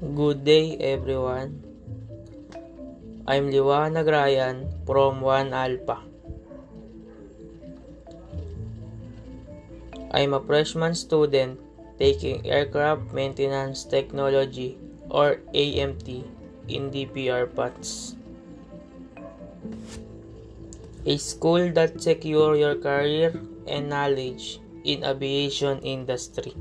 Good day everyone. I'm Liwanag Ryan from 1 Alpha. I'm a freshman student taking Aircraft Maintenance Technology or AMT in DPR PATS. A school that secure your career and knowledge in aviation industry.